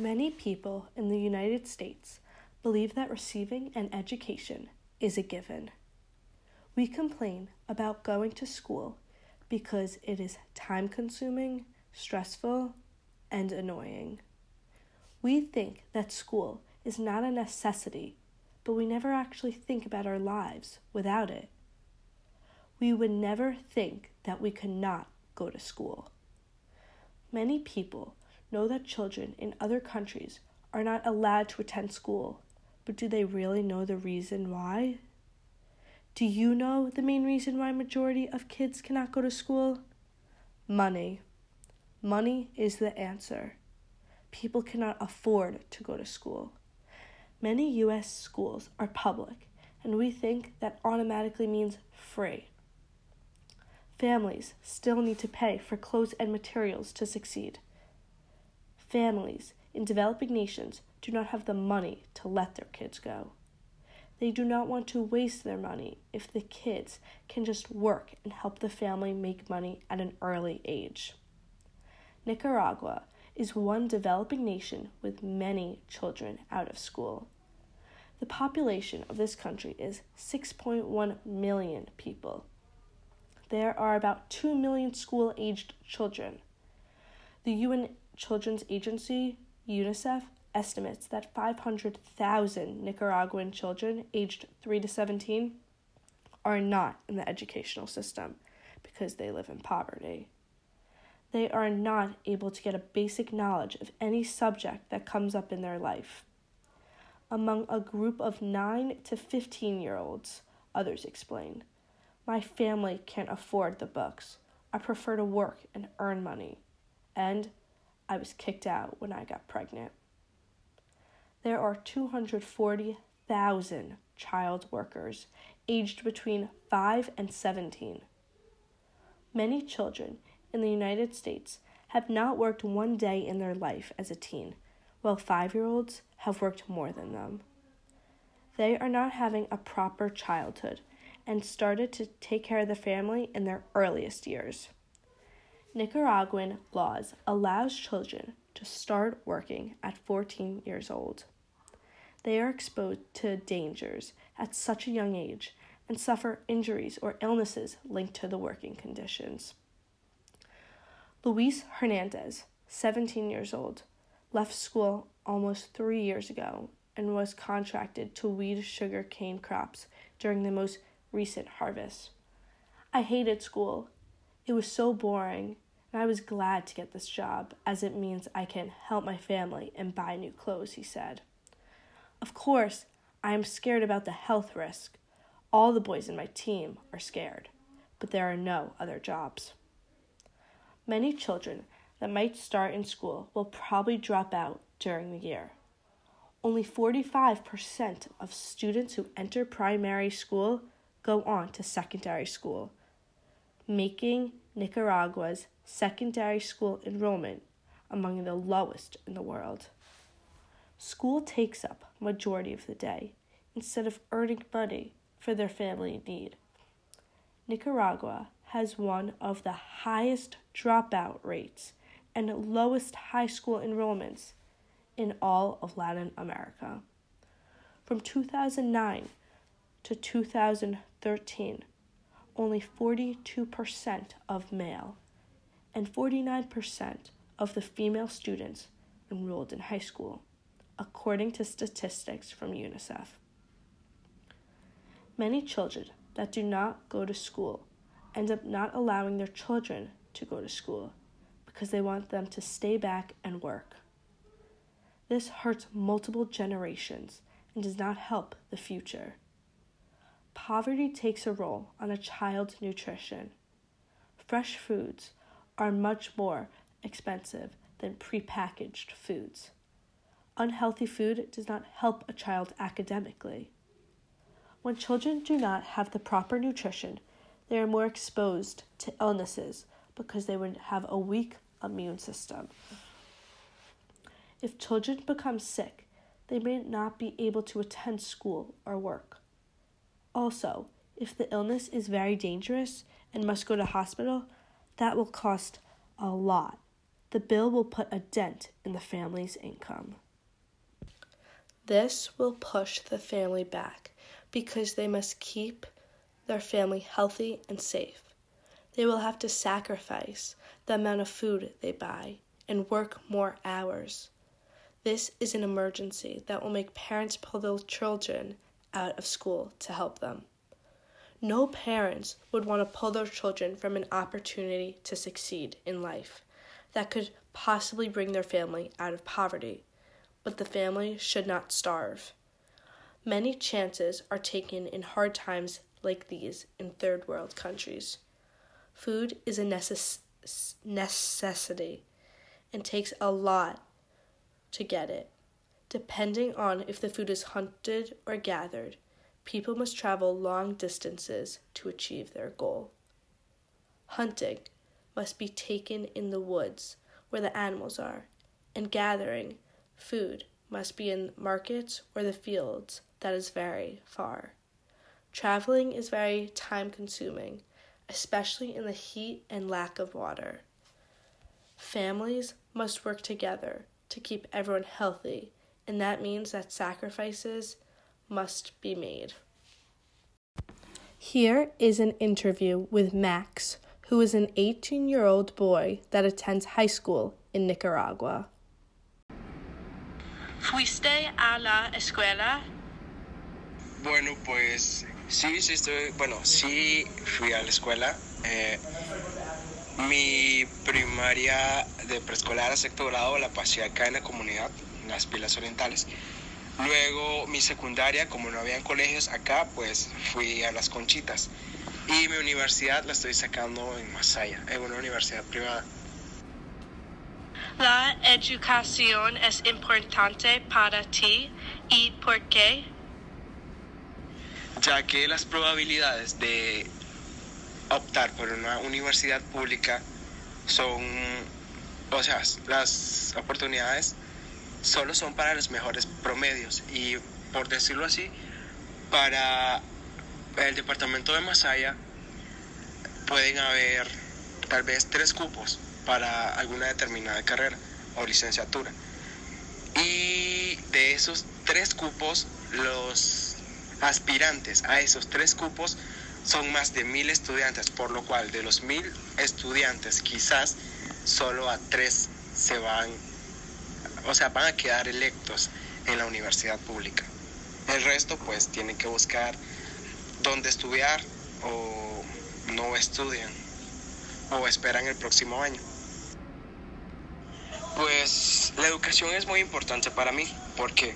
Many people in the United States believe that receiving an education is a given. We complain about going to school because it is time consuming, stressful, and annoying. We think that school is not a necessity, but we never actually think about our lives without it. We would never think that we could not go to school. Many people know that children in other countries are not allowed to attend school, but do they really know the reason why? Do you know the main reason why majority of kids cannot go to school? Money. Money is the answer. People cannot afford to go to school. Many US schools are public, and we think that automatically means free. Families still need to pay for clothes and materials to succeed. Families in developing nations do not have the money to let their kids go. They do not want to waste their money if the kids can just work and help the family make money at an early age. Nicaragua is one developing nation with many children out of school. The population of this country is 6.1 million people. There are about 2 million school aged children. The UN Children's Agency, UNICEF, estimates that 500,000 Nicaraguan children aged 3 to 17 are not in the educational system because they live in poverty. They are not able to get a basic knowledge of any subject that comes up in their life. Among a group of 9 to 15 year olds, others explain, my family can't afford the books. I prefer to work and earn money. And I was kicked out when I got pregnant there are 240,000 child workers aged between 5 and 17. Many children in the United States have not worked one day in their life as a teen, while five year olds have worked more than them. They are not having a proper childhood and started to take care of the family in their earliest years. Nicaraguan laws allows children to start working at 14 years old. They are exposed to dangers at such a young age and suffer injuries or illnesses linked to the working conditions. Luis Hernandez, 17 years old, left school almost three years ago and was contracted to weed sugar cane crops during the most recent harvest. I hated school. It was so boring and I was glad to get this job as it means I can help my family and buy new clothes, he said. Of course, I am scared about the health risk. All the boys in my team are scared, but there are no other jobs. Many children that might start in school will probably drop out during the year. Only 45% of students who enter primary school go on to secondary school, making Nicaragua's secondary school enrollment among the lowest in the world. School takes up majority of the day instead of earning money for their family need. Nicaragua has one of the highest dropout rates and lowest high school enrollments in all of Latin America. From 2009 to 2013, only 42% of male and 49% of the female students enrolled in high school, according to statistics from UNICEF. Many children that do not go to school end up not allowing their children to go to school because they want them to stay back and work. This hurts multiple generations and does not help the future. Poverty takes a role on a child's nutrition. Fresh foods are much more expensive than prepackaged foods. Unhealthy food does not help a child academically. When children do not have the proper nutrition, they are more exposed to illnesses because they would have a weak immune system. If children become sick, they may not be able to attend school or work. Also, if the illness is very dangerous and must go to hospital, that will cost a lot. the bill will put a dent in the family's income. This will push the family back because they must keep their family healthy and safe. They will have to sacrifice the amount of food they buy and work more hours. This is an emergency that will make parents pull their children out of school to help them. No parents would want to pull their children from an opportunity to succeed in life that could possibly bring their family out of poverty, but the family should not starve. Many chances are taken in hard times like these in third world countries. Food is a necess- necessity and takes a lot to get it. Depending on if the food is hunted or gathered, people must travel long distances to achieve their goal. Hunting must be taken in the woods where the animals are, and gathering food must be in markets or the fields that is very far. Traveling is very time consuming, especially in the heat and lack of water. Families must work together to keep everyone healthy, and that means that sacrifices must be made. Here is an interview with Max, who is an 18 year old boy that attends high school in Nicaragua. ¿Fuiste a la escuela? Bueno, pues sí, sí estoy, bueno, sí fui a la escuela. Eh, mi primaria de preescolar a sexto grado la pasé acá en la comunidad, en las Pilas Orientales. Luego mi secundaria, como no había colegios acá, pues fui a las Conchitas. Y mi universidad la estoy sacando en Masaya, en una universidad privada. La educación es importante para ti y por qué? Ya que las probabilidades de optar por una universidad pública son, o sea, las oportunidades solo son para los mejores promedios y por decirlo así, para el departamento de Masaya pueden haber tal vez tres cupos para alguna determinada carrera o licenciatura. Y de esos tres cupos, los aspirantes a esos tres cupos son más de mil estudiantes, por lo cual de los mil estudiantes quizás solo a tres se van, o sea, van a quedar electos en la universidad pública. El resto pues tienen que buscar dónde estudiar o no estudian o esperan el próximo año. Pues la educación es muy importante para mí, porque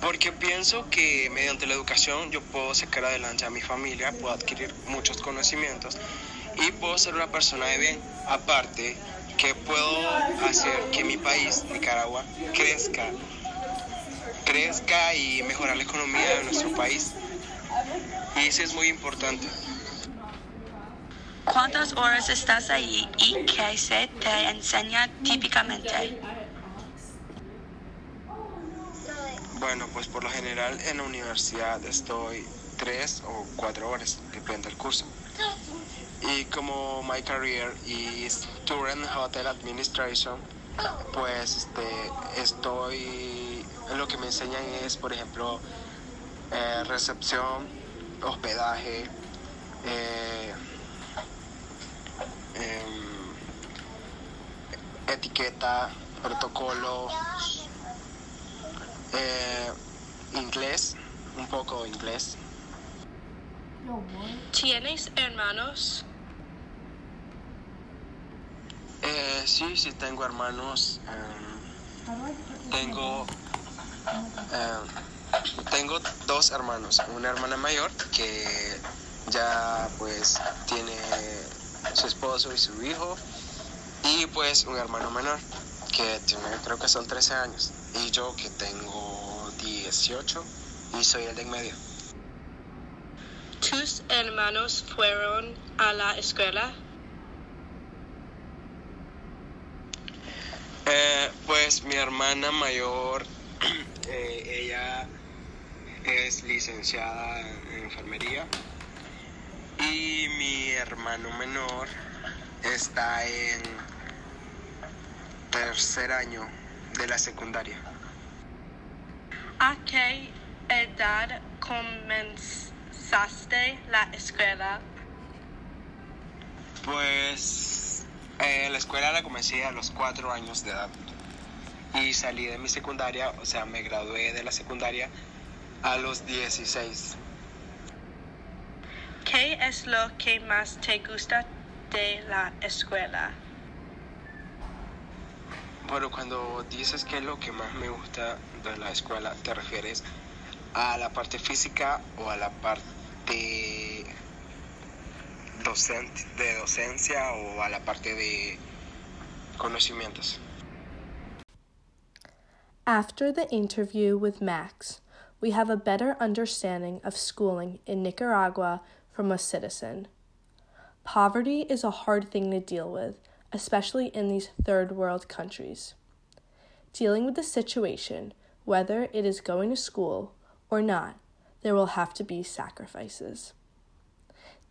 porque pienso que mediante la educación yo puedo sacar adelante a mi familia, puedo adquirir muchos conocimientos y puedo ser una persona de bien. Aparte, que puedo hacer que mi país, Nicaragua, crezca, crezca y mejorar la economía de nuestro país. Y eso es muy importante. ¿Cuántas horas estás ahí y qué se te enseña típicamente? Bueno, pues por lo general en la universidad estoy tres o cuatro horas, depende del curso. Y como my career is Student Hotel Administration, pues este, estoy, lo que me enseñan es, por ejemplo, eh, recepción, hospedaje, eh, em, etiqueta, protocolo, eh, inglés, un poco inglés. ¿Tienes hermanos? Eh, sí, sí tengo hermanos. eh, tengo, eh, tengo dos hermanos. Una hermana mayor que ya pues tiene su esposo y su hijo. Y pues un hermano menor que tiene, creo que son 13 años. Y yo que tengo 18 y soy el de en medio. ¿Tus hermanos fueron a la escuela? Eh, pues mi hermana mayor, eh, ella es licenciada en enfermería y mi hermano menor está en tercer año de la secundaria. ¿A qué edad comenzaste la escuela? Pues eh, la escuela la comencé a los cuatro años de edad y salí de mi secundaria, o sea, me gradué de la secundaria a los 16. ¿Qué es lo que más te gusta de la escuela? Bueno, cuando dices que es lo que más me gusta de la escuela, ¿te refieres a la parte física o a la parte docente, de docencia o a la parte de conocimientos? After the interview with Max, we have a better understanding of schooling in Nicaragua from a citizen. Poverty is a hard thing to deal with, especially in these third world countries. Dealing with the situation, whether it is going to school or not, there will have to be sacrifices.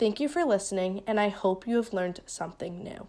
Thank you for listening, and I hope you have learned something new.